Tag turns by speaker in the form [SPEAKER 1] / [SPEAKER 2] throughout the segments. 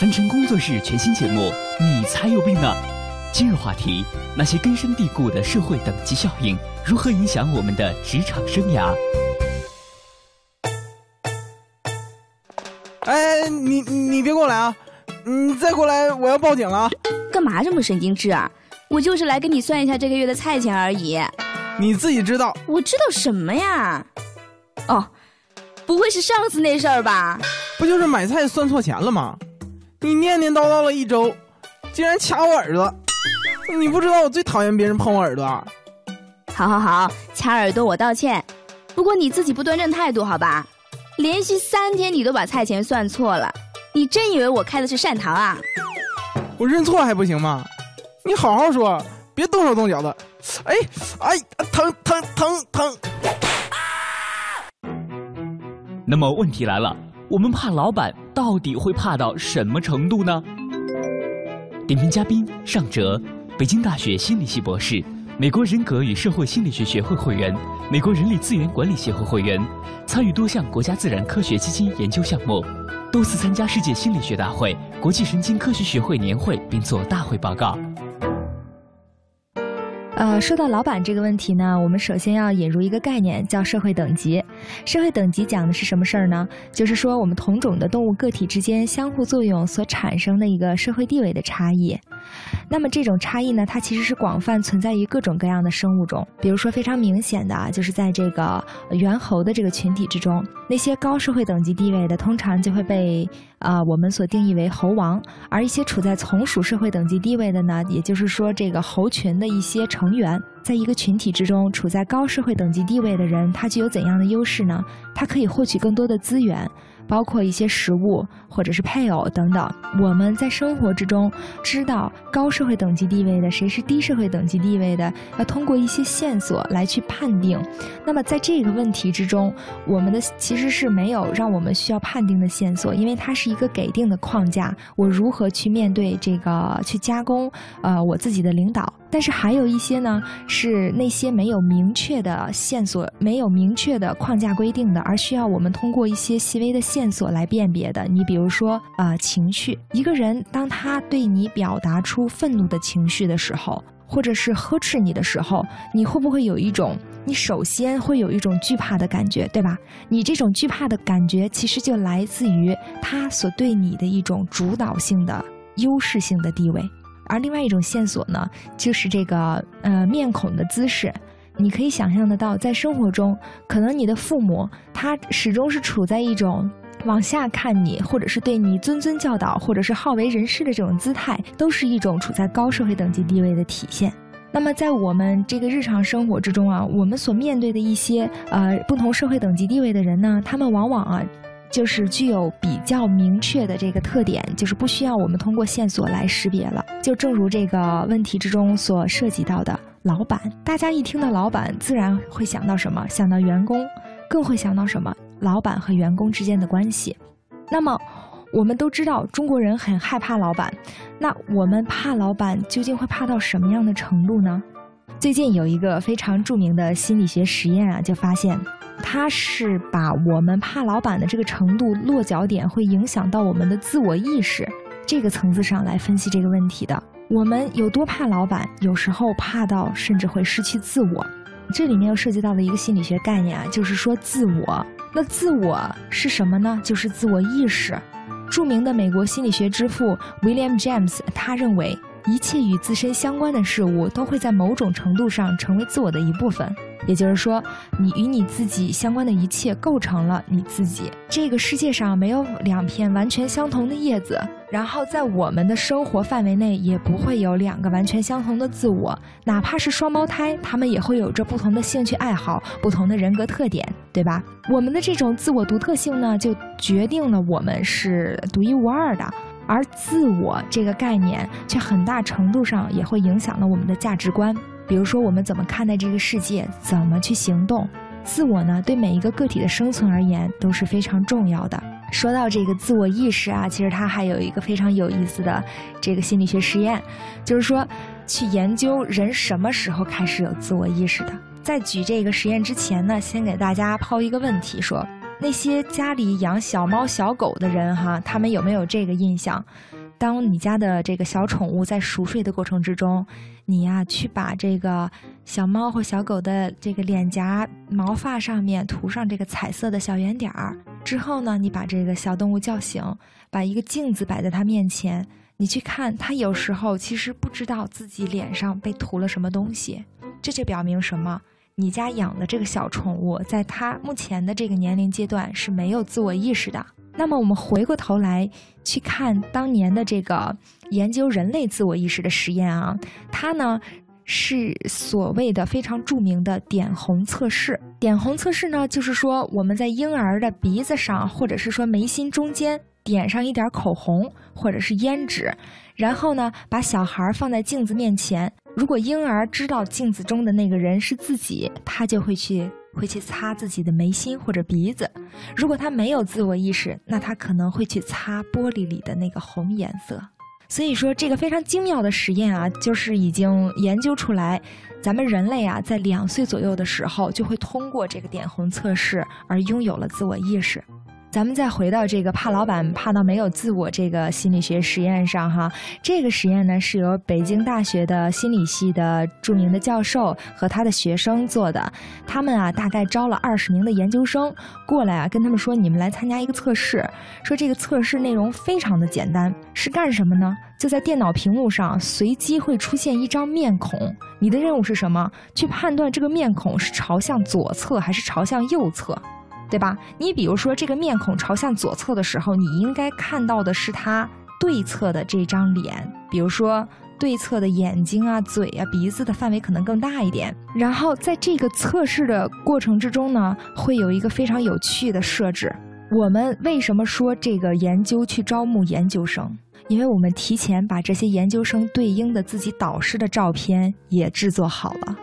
[SPEAKER 1] 凡尘工作室全新节目，你才有病呢！今日话题：那些根深蒂固的社会等级效应如何影响我们的职场生涯？
[SPEAKER 2] 哎，你你别过来啊！你再过来，我要报警了！
[SPEAKER 3] 干嘛这么神经质啊？我就是来跟你算一下这个月的菜钱而已。
[SPEAKER 2] 你自己知道。
[SPEAKER 3] 我知道什么呀？哦，不会是上次那事儿吧？
[SPEAKER 2] 不就是买菜算错钱了吗？你念念叨叨了一周，竟然掐我耳朵！你不知道我最讨厌别人碰我耳朵。
[SPEAKER 3] 好好好，掐耳朵我道歉。不过你自己不端正态度，好吧？连续三天你都把菜钱算错了，你真以为我开的是善堂啊？
[SPEAKER 2] 我认错还不行吗？你好好说，别动手动脚的。哎哎，疼疼疼疼！
[SPEAKER 1] 那么问题来了，我们怕老板到底会怕到什么程度呢？点评嘉宾：尚哲，北京大学心理系博士，美国人格与社会心理学学会会员，美国人力资源管理协会会员，参与多项国家自然科学基金研究项目，多次参加世界心理学大会、国际神经科学学会年会，并做大会报告。
[SPEAKER 4] 呃，说到老板这个问题呢，我们首先要引入一个概念，叫社会等级。社会等级讲的是什么事儿呢？就是说我们同种的动物个体之间相互作用所产生的一个社会地位的差异。那么这种差异呢，它其实是广泛存在于各种各样的生物中。比如说非常明显的啊，就是在这个猿猴的这个群体之中，那些高社会等级地位的，通常就会被啊我们所定义为猴王；而一些处在从属社会等级地位的呢，也就是说这个猴群的一些成员，在一个群体之中处在高社会等级地位的人，他具有怎样的优势呢？他可以获取更多的资源。包括一些食物或者是配偶等等，我们在生活之中知道高社会等级地位的谁是低社会等级地位的，要通过一些线索来去判定。那么在这个问题之中，我们的其实是没有让我们需要判定的线索，因为它是一个给定的框架，我如何去面对这个去加工呃我自己的领导。但是还有一些呢，是那些没有明确的线索、没有明确的框架规定的，而需要我们通过一些细微的线索来辨别的。你比如说，啊，情绪，一个人当他对你表达出愤怒的情绪的时候，或者是呵斥你的时候，你会不会有一种，你首先会有一种惧怕的感觉，对吧？你这种惧怕的感觉，其实就来自于他所对你的一种主导性的、优势性的地位。而另外一种线索呢，就是这个呃面孔的姿势，你可以想象得到，在生活中，可能你的父母他始终是处在一种往下看你，或者是对你谆谆教导，或者是好为人师的这种姿态，都是一种处在高社会等级地位的体现。那么在我们这个日常生活之中啊，我们所面对的一些呃不同社会等级地位的人呢，他们往往啊。就是具有比较明确的这个特点，就是不需要我们通过线索来识别了。就正如这个问题之中所涉及到的，老板，大家一听到老板，自然会想到什么？想到员工，更会想到什么？老板和员工之间的关系。那么，我们都知道中国人很害怕老板，那我们怕老板究竟会怕到什么样的程度呢？最近有一个非常著名的心理学实验啊，就发现。他是把我们怕老板的这个程度落脚点会影响到我们的自我意识这个层次上来分析这个问题的。我们有多怕老板？有时候怕到甚至会失去自我。这里面又涉及到了一个心理学概念啊，就是说自我。那自我是什么呢？就是自我意识。著名的美国心理学之父 William James 他认为，一切与自身相关的事物都会在某种程度上成为自我的一部分。也就是说，你与你自己相关的一切构成了你自己。这个世界上没有两片完全相同的叶子，然后在我们的生活范围内也不会有两个完全相同的自我。哪怕是双胞胎，他们也会有着不同的兴趣爱好、不同的人格特点，对吧？我们的这种自我独特性呢，就决定了我们是独一无二的。而自我这个概念，却很大程度上也会影响了我们的价值观。比如说，我们怎么看待这个世界，怎么去行动？自我呢，对每一个个体的生存而言都是非常重要的。说到这个自我意识啊，其实它还有一个非常有意思的这个心理学实验，就是说，去研究人什么时候开始有自我意识的。在举这个实验之前呢，先给大家抛一个问题：说，那些家里养小猫小狗的人哈，他们有没有这个印象？当你家的这个小宠物在熟睡的过程之中，你呀去把这个小猫或小狗的这个脸颊毛发上面涂上这个彩色的小圆点儿，之后呢，你把这个小动物叫醒，把一个镜子摆在它面前，你去看它，有时候其实不知道自己脸上被涂了什么东西，这就表明什么？你家养的这个小宠物，在它目前的这个年龄阶段是没有自我意识的。那么我们回过头来去看当年的这个研究人类自我意识的实验啊，它呢是所谓的非常著名的点红测试。点红测试呢，就是说我们在婴儿的鼻子上或者是说眉心中间点上一点口红或者是胭脂，然后呢把小孩放在镜子面前，如果婴儿知道镜子中的那个人是自己，他就会去。会去擦自己的眉心或者鼻子，如果他没有自我意识，那他可能会去擦玻璃里的那个红颜色。所以说，这个非常精妙的实验啊，就是已经研究出来，咱们人类啊，在两岁左右的时候，就会通过这个点红测试而拥有了自我意识。咱们再回到这个怕老板怕到没有自我这个心理学实验上哈，这个实验呢是由北京大学的心理系的著名的教授和他的学生做的，他们啊大概招了二十名的研究生过来啊，跟他们说你们来参加一个测试，说这个测试内容非常的简单，是干什么呢？就在电脑屏幕上随机会出现一张面孔，你的任务是什么？去判断这个面孔是朝向左侧还是朝向右侧。对吧？你比如说，这个面孔朝向左侧的时候，你应该看到的是它对侧的这张脸，比如说对侧的眼睛啊、嘴啊、鼻子的范围可能更大一点。然后在这个测试的过程之中呢，会有一个非常有趣的设置。我们为什么说这个研究去招募研究生？因为我们提前把这些研究生对应的自己导师的照片也制作好了。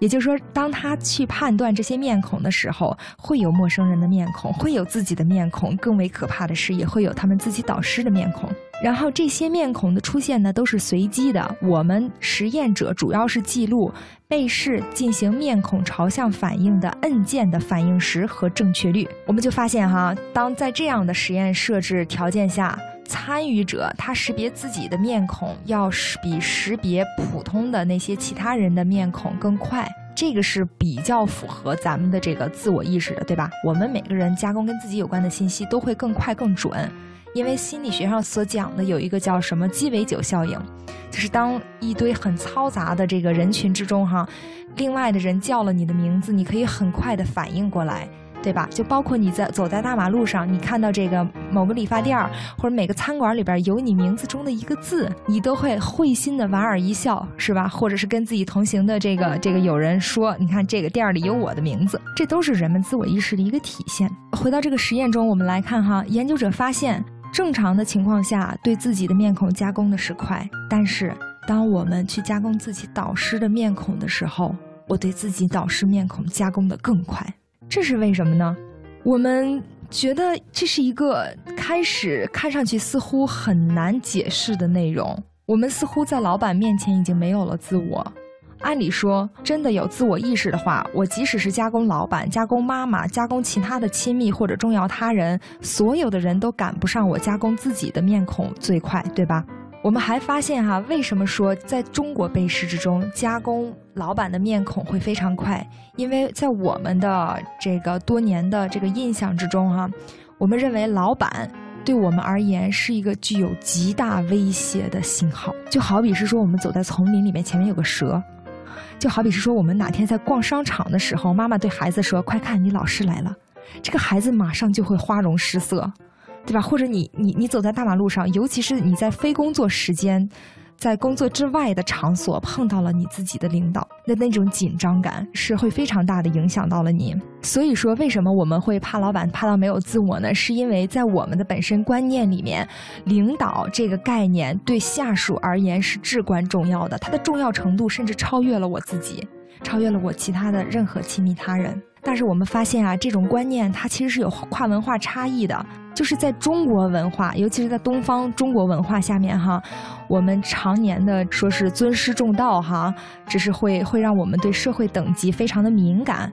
[SPEAKER 4] 也就是说，当他去判断这些面孔的时候，会有陌生人的面孔，会有自己的面孔，更为可怕的是，也会有他们自己导师的面孔。然后这些面孔的出现呢，都是随机的。我们实验者主要是记录被试进行面孔朝向反应的按键的反应时和正确率。我们就发现哈，当在这样的实验设置条件下。参与者他识别自己的面孔要比识别普通的那些其他人的面孔更快，这个是比较符合咱们的这个自我意识的，对吧？我们每个人加工跟自己有关的信息都会更快更准，因为心理学上所讲的有一个叫什么鸡尾酒效应，就是当一堆很嘈杂的这个人群之中哈，另外的人叫了你的名字，你可以很快的反应过来。对吧？就包括你在走在大马路上，你看到这个某个理发店儿或者每个餐馆里边有你名字中的一个字，你都会会心的莞尔一笑，是吧？或者是跟自己同行的这个这个友人说，你看这个店儿里有我的名字，这都是人们自我意识的一个体现。回到这个实验中，我们来看哈，研究者发现，正常的情况下对自己的面孔加工的是快，但是当我们去加工自己导师的面孔的时候，我对自己导师面孔加工的更快。这是为什么呢？我们觉得这是一个开始看上去似乎很难解释的内容。我们似乎在老板面前已经没有了自我。按理说，真的有自我意识的话，我即使是加工老板、加工妈妈、加工其他的亲密或者重要他人，所有的人都赶不上我加工自己的面孔最快，对吧？我们还发现哈，为什么说在中国背诗之中加工老板的面孔会非常快？因为在我们的这个多年的这个印象之中哈，我们认为老板对我们而言是一个具有极大威胁的信号。就好比是说，我们走在丛林里面，前面有个蛇；就好比是说，我们哪天在逛商场的时候，妈妈对孩子说：“快看，你老师来了。”这个孩子马上就会花容失色。对吧？或者你你你走在大马路上，尤其是你在非工作时间，在工作之外的场所碰到了你自己的领导，那那种紧张感是会非常大的影响到了你。所以说，为什么我们会怕老板怕到没有自我呢？是因为在我们的本身观念里面，领导这个概念对下属而言是至关重要的，它的重要程度甚至超越了我自己，超越了我其他的任何亲密他人。但是我们发现啊，这种观念它其实是有跨文化差异的。就是在中国文化，尤其是在东方中国文化下面哈，我们常年的说是尊师重道哈，只是会会让我们对社会等级非常的敏感。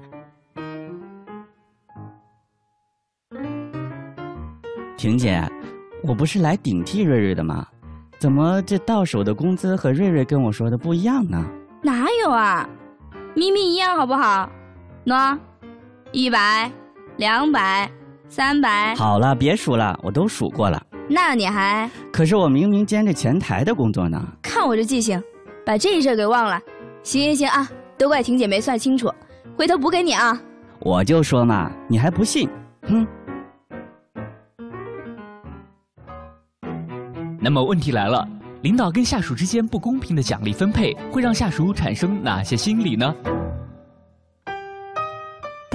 [SPEAKER 5] 婷姐，我不是来顶替瑞瑞的吗？怎么这到手的工资和瑞瑞跟我说的不一样呢？
[SPEAKER 3] 哪有啊，明明一样，好不好？喏，一百、两百、三百。
[SPEAKER 5] 好了，别数了，我都数过了。
[SPEAKER 3] 那你还？
[SPEAKER 5] 可是我明明兼着前台的工作呢。
[SPEAKER 3] 看我这记性，把这事给忘了。行行行啊，都怪婷姐没算清楚，回头补给你啊。
[SPEAKER 5] 我就说嘛，你还不信？哼。
[SPEAKER 1] 那么问题来了，领导跟下属之间不公平的奖励分配，会让下属产生哪些心理呢？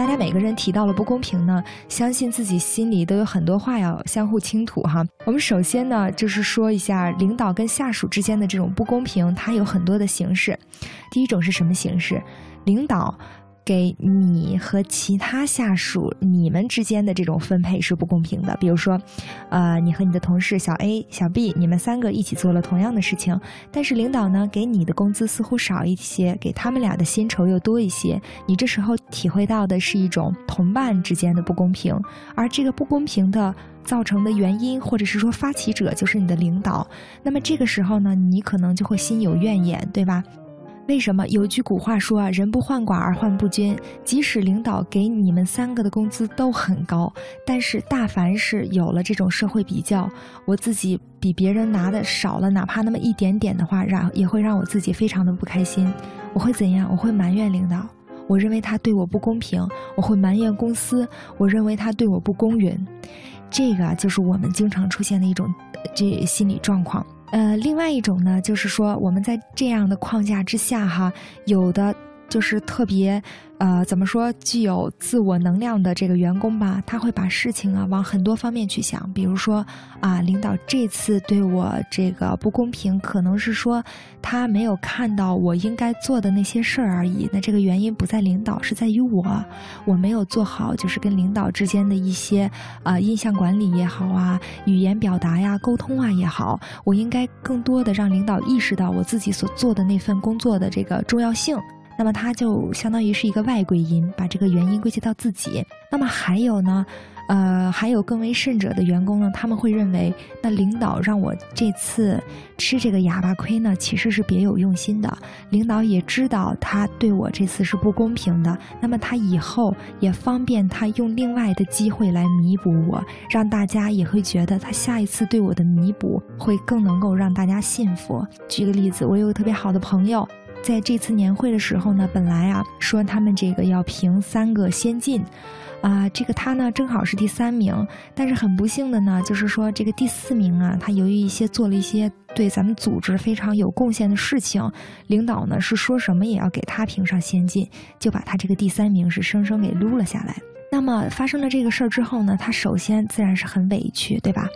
[SPEAKER 4] 大家每个人提到了不公平呢，相信自己心里都有很多话要相互倾吐哈。我们首先呢，就是说一下领导跟下属之间的这种不公平，它有很多的形式。第一种是什么形式？领导。给你和其他下属你们之间的这种分配是不公平的。比如说，呃，你和你的同事小 A、小 B，你们三个一起做了同样的事情，但是领导呢给你的工资似乎少一些，给他们俩的薪酬又多一些。你这时候体会到的是一种同伴之间的不公平，而这个不公平的造成的原因，或者是说发起者就是你的领导。那么这个时候呢，你可能就会心有怨言，对吧？为什么有句古话说啊，人不患寡而患不均？即使领导给你们三个的工资都很高，但是大凡是有了这种社会比较，我自己比别人拿的少了，哪怕那么一点点的话，让也会让我自己非常的不开心。我会怎样？我会埋怨领导，我认为他对我不公平；我会埋怨公司，我认为他对我不公允。这个就是我们经常出现的一种这心理状况。呃，另外一种呢，就是说我们在这样的框架之下哈，有的。就是特别，呃，怎么说，具有自我能量的这个员工吧，他会把事情啊往很多方面去想。比如说，啊，领导这次对我这个不公平，可能是说他没有看到我应该做的那些事儿而已。那这个原因不在领导，是在于我，我没有做好，就是跟领导之间的一些啊印象管理也好啊，语言表达呀、沟通啊也好，我应该更多的让领导意识到我自己所做的那份工作的这个重要性。那么他就相当于是一个外归因，把这个原因归结到自己。那么还有呢，呃，还有更为甚者的员工呢，他们会认为，那领导让我这次吃这个哑巴亏呢，其实是别有用心的。领导也知道他对我这次是不公平的，那么他以后也方便他用另外的机会来弥补我，让大家也会觉得他下一次对我的弥补会更能够让大家信服。举个例子，我有个特别好的朋友。在这次年会的时候呢，本来啊说他们这个要评三个先进，啊，这个他呢正好是第三名，但是很不幸的呢，就是说这个第四名啊，他由于一些做了一些对咱们组织非常有贡献的事情，领导呢是说什么也要给他评上先进，就把他这个第三名是生生给撸了下来。那么发生了这个事儿之后呢，他首先自然是很委屈，对吧？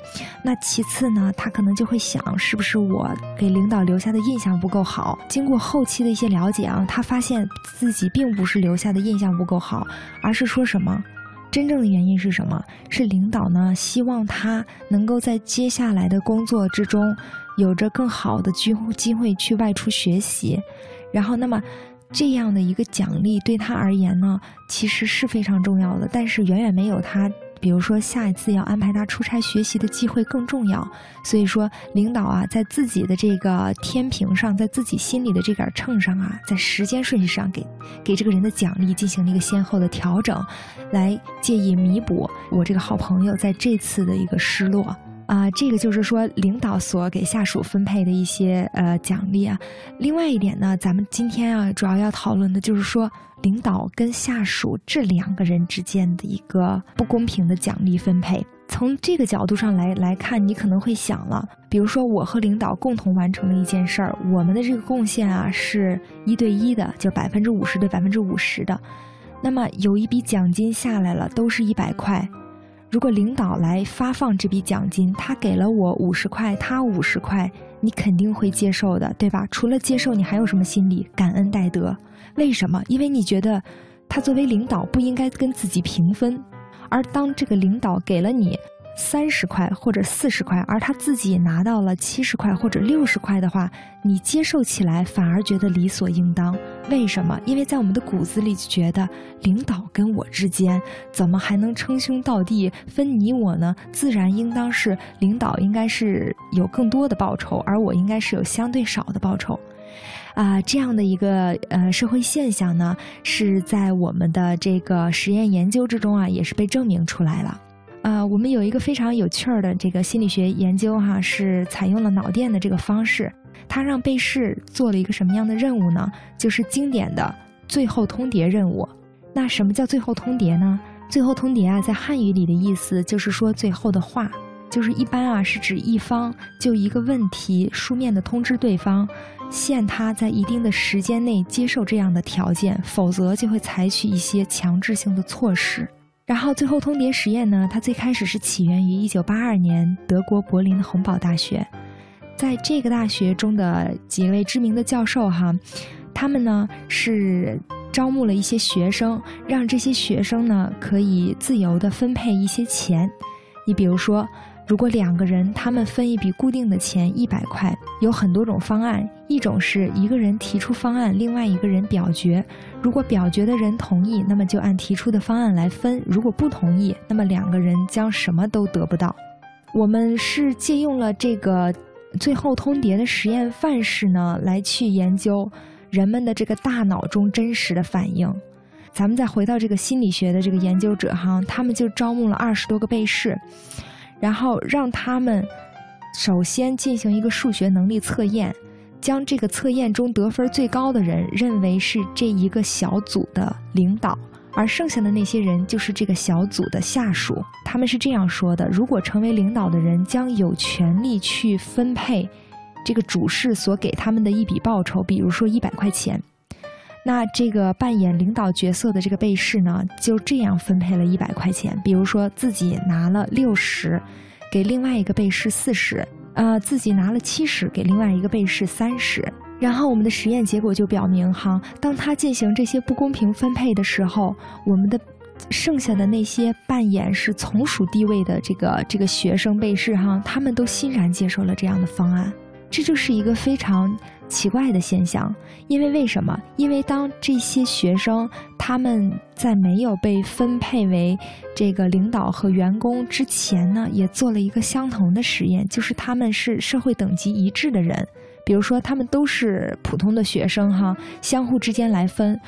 [SPEAKER 4] 那其次呢，他可能就会想，是不是我给领导留下的印象不够好？经过后期的一些了解啊，他发现自己并不是留下的印象不够好，而是说什么？真正的原因是什么？是领导呢希望他能够在接下来的工作之中，有着更好的机会机会去外出学习，然后那么。这样的一个奖励对他而言呢，其实是非常重要的，但是远远没有他，比如说下一次要安排他出差学习的机会更重要。所以说，领导啊，在自己的这个天平上，在自己心里的这杆秤上啊，在时间顺序上给给这个人的奖励进行了一个先后的调整，来借以弥补我这个好朋友在这次的一个失落。啊，这个就是说领导所给下属分配的一些呃奖励啊。另外一点呢，咱们今天啊主要要讨论的就是说领导跟下属这两个人之间的一个不公平的奖励分配。从这个角度上来来看，你可能会想了，比如说我和领导共同完成了一件事儿，我们的这个贡献啊是一对一的，就百分之五十对百分之五十的。那么有一笔奖金下来了，都是一百块。如果领导来发放这笔奖金，他给了我五十块，他五十块，你肯定会接受的，对吧？除了接受，你还有什么心理？感恩戴德。为什么？因为你觉得他作为领导不应该跟自己平分，而当这个领导给了你三十块或者四十块，而他自己拿到了七十块或者六十块的话，你接受起来反而觉得理所应当。为什么？因为在我们的骨子里就觉得，领导跟我之间怎么还能称兄道弟分你我呢？自然应当是领导应该是有更多的报酬，而我应该是有相对少的报酬。啊，这样的一个呃社会现象呢，是在我们的这个实验研究之中啊，也是被证明出来了。啊，我们有一个非常有趣儿的这个心理学研究哈，是采用了脑电的这个方式，它让被试做了一个什么样的任务呢？就是经典的最后通牒任务。那什么叫最后通牒呢？最后通牒啊，在汉语里的意思就是说最后的话，就是一般啊是指一方就一个问题书面的通知对方，限他在一定的时间内接受这样的条件，否则就会采取一些强制性的措施。然后，最后通牒实验呢，它最开始是起源于一九八二年德国柏林的洪堡大学，在这个大学中的几位知名的教授哈，他们呢是招募了一些学生，让这些学生呢可以自由的分配一些钱，你比如说。如果两个人他们分一笔固定的钱一百块，有很多种方案。一种是一个人提出方案，另外一个人表决。如果表决的人同意，那么就按提出的方案来分；如果不同意，那么两个人将什么都得不到。我们是借用了这个最后通牒的实验范式呢，来去研究人们的这个大脑中真实的反应。咱们再回到这个心理学的这个研究者哈，他们就招募了二十多个被试。然后让他们首先进行一个数学能力测验，将这个测验中得分最高的人认为是这一个小组的领导，而剩下的那些人就是这个小组的下属。他们是这样说的：如果成为领导的人将有权利去分配这个主事所给他们的一笔报酬，比如说一百块钱。那这个扮演领导角色的这个被试呢，就这样分配了一百块钱。比如说自己拿了六十，给另外一个被试四十，呃，自己拿了七十，给另外一个被试三十。然后我们的实验结果就表明，哈，当他进行这些不公平分配的时候，我们的剩下的那些扮演是从属地位的这个这个学生被试，哈，他们都欣然接受了这样的方案。这就是一个非常。奇怪的现象，因为为什么？因为当这些学生他们在没有被分配为这个领导和员工之前呢，也做了一个相同的实验，就是他们是社会等级一致的人，比如说他们都是普通的学生哈，相互之间来分，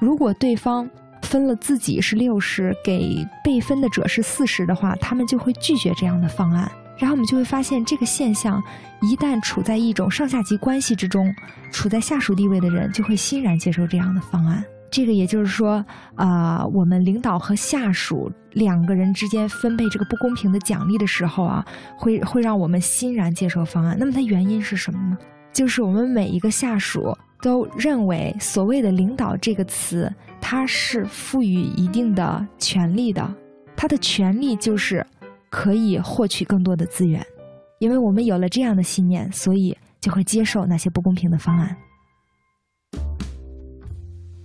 [SPEAKER 4] 如果对方分了自己是六十，给被分的者是四十的话，他们就会拒绝这样的方案。然后我们就会发现，这个现象一旦处在一种上下级关系之中，处在下属地位的人就会欣然接受这样的方案。这个也就是说，啊，我们领导和下属两个人之间分配这个不公平的奖励的时候啊，会会让我们欣然接受方案。那么它原因是什么呢？就是我们每一个下属都认为，所谓的领导这个词，它是赋予一定的权利的，它的权利就是。可以获取更多的资源，因为我们有了这样的信念，所以就会接受那些不公平的方案。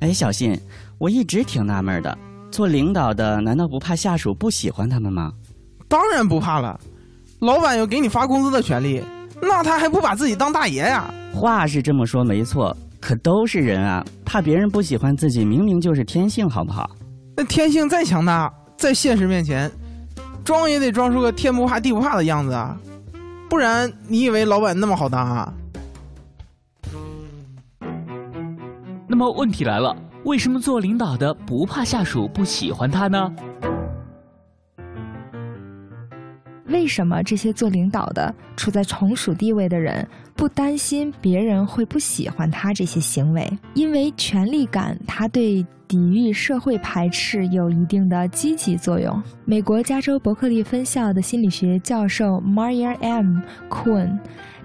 [SPEAKER 5] 哎，小信，我一直挺纳闷的，做领导的难道不怕下属不喜欢他们吗？
[SPEAKER 2] 当然不怕了，老板有给你发工资的权利，那他还不把自己当大爷呀？
[SPEAKER 5] 话是这么说没错，可都是人啊，怕别人不喜欢自己，明明就是天性，好不好？
[SPEAKER 2] 那天性再强大，在现实面前。装也得装出个天不怕地不怕的样子啊，不然你以为老板那么好当啊？
[SPEAKER 1] 那么问题来了，为什么做领导的不怕下属不喜欢他呢？
[SPEAKER 4] 为什么这些做领导的处在从属地位的人不担心别人会不喜欢他这些行为？因为权力感，他对。抵御社会排斥有一定的积极作用。美国加州伯克利分校的心理学教授 Maria M. Kuhn，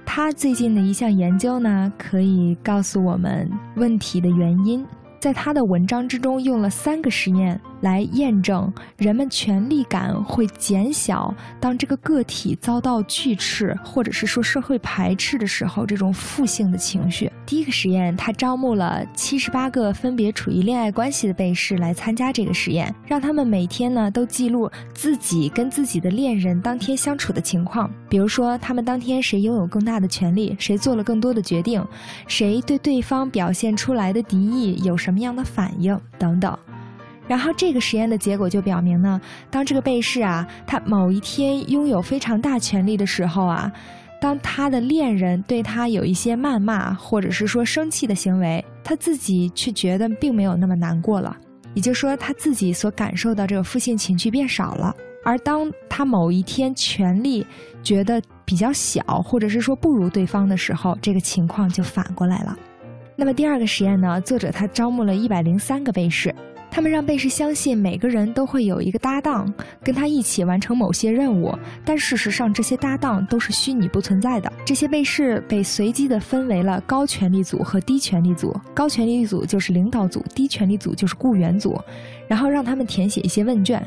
[SPEAKER 4] 他最近的一项研究呢，可以告诉我们问题的原因。在他的文章之中，用了三个实验来验证人们权力感会减小，当这个个体遭到拒斥或者是说社会排斥的时候，这种负性的情绪。第一个实验，他招募了七十八个分别处于恋爱关系的被试来参加这个实验，让他们每天呢都记录自己跟自己的恋人当天相处的情况，比如说他们当天谁拥有更大的权利，谁做了更多的决定，谁对对方表现出来的敌意有什么样的反应等等。然后这个实验的结果就表明呢，当这个被试啊，他某一天拥有非常大权力的时候啊，当他的恋人对他有一些谩骂或者是说生气的行为，他自己却觉得并没有那么难过了，也就是说他自己所感受到这个负性情绪变少了。而当他某一天权力觉得比较小，或者是说不如对方的时候，这个情况就反过来了。那么第二个实验呢，作者他招募了一百零三个被试。他们让被试相信每个人都会有一个搭档，跟他一起完成某些任务，但事实上这些搭档都是虚拟不存在的。这些被试被随机的分为了高权力组和低权力组，高权力组就是领导组，低权力组就是雇员组，然后让他们填写一些问卷，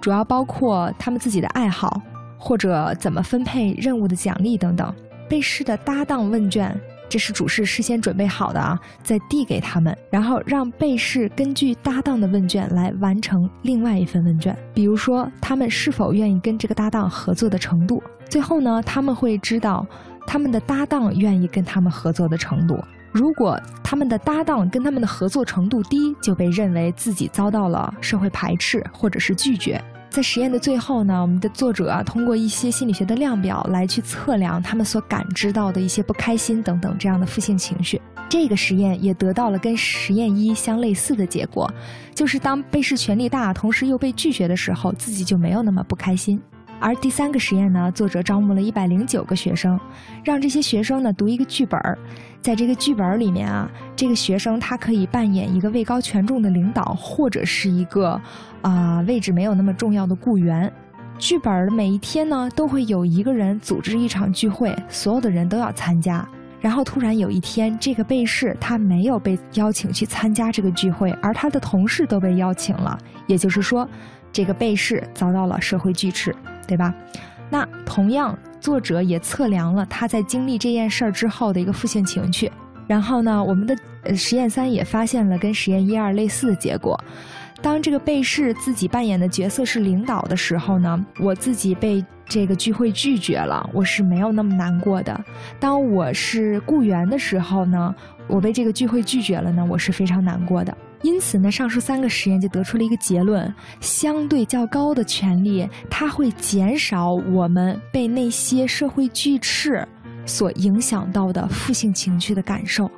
[SPEAKER 4] 主要包括他们自己的爱好，或者怎么分配任务的奖励等等。被试的搭档问卷。这是主事事先准备好的啊，再递给他们，然后让被试根据搭档的问卷来完成另外一份问卷。比如说，他们是否愿意跟这个搭档合作的程度。最后呢，他们会知道他们的搭档愿意跟他们合作的程度。如果他们的搭档跟他们的合作程度低，就被认为自己遭到了社会排斥或者是拒绝。在实验的最后呢，我们的作者啊，通过一些心理学的量表来去测量他们所感知到的一些不开心等等这样的负性情绪。这个实验也得到了跟实验一相类似的结果，就是当被试权力大，同时又被拒绝的时候，自己就没有那么不开心。而第三个实验呢，作者招募了一百零九个学生，让这些学生呢读一个剧本儿，在这个剧本里面啊，这个学生他可以扮演一个位高权重的领导，或者是一个啊位置没有那么重要的雇员。剧本的每一天呢，都会有一个人组织一场聚会，所有的人都要参加。然后突然有一天，这个被试他没有被邀请去参加这个聚会，而他的同事都被邀请了，也就是说。这个被试遭到了社会拒斥，对吧？那同样，作者也测量了他在经历这件事儿之后的一个负性情绪。然后呢，我们的呃实验三也发现了跟实验一二类似的结果。当这个被试自己扮演的角色是领导的时候呢，我自己被这个聚会拒绝了，我是没有那么难过的。当我是雇员的时候呢，我被这个聚会拒绝了呢，我是非常难过的。因此呢，上述三个实验就得出了一个结论：相对较高的权利，它会减少我们被那些社会巨斥所影响到的负性情绪的感受。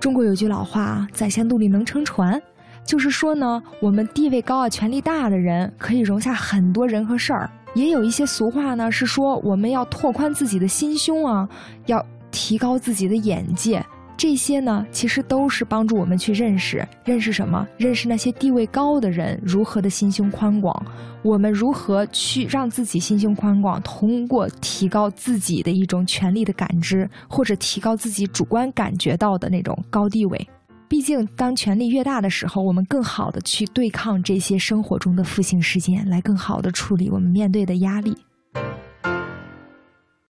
[SPEAKER 4] 中国有句老话啊，“宰相肚里能撑船”，就是说呢，我们地位高啊、权力大的人可以容下很多人和事儿。也有一些俗话呢，是说我们要拓宽自己的心胸啊，要提高自己的眼界。这些呢，其实都是帮助我们去认识，认识什么？认识那些地位高的人如何的心胸宽广，我们如何去让自己心胸宽广，通过提高自己的一种权力的感知，或者提高自己主观感觉到的那种高地位。毕竟，当权力越大的时候，我们更好的去对抗这些生活中的负性事件，来更好的处理我们面对的压力。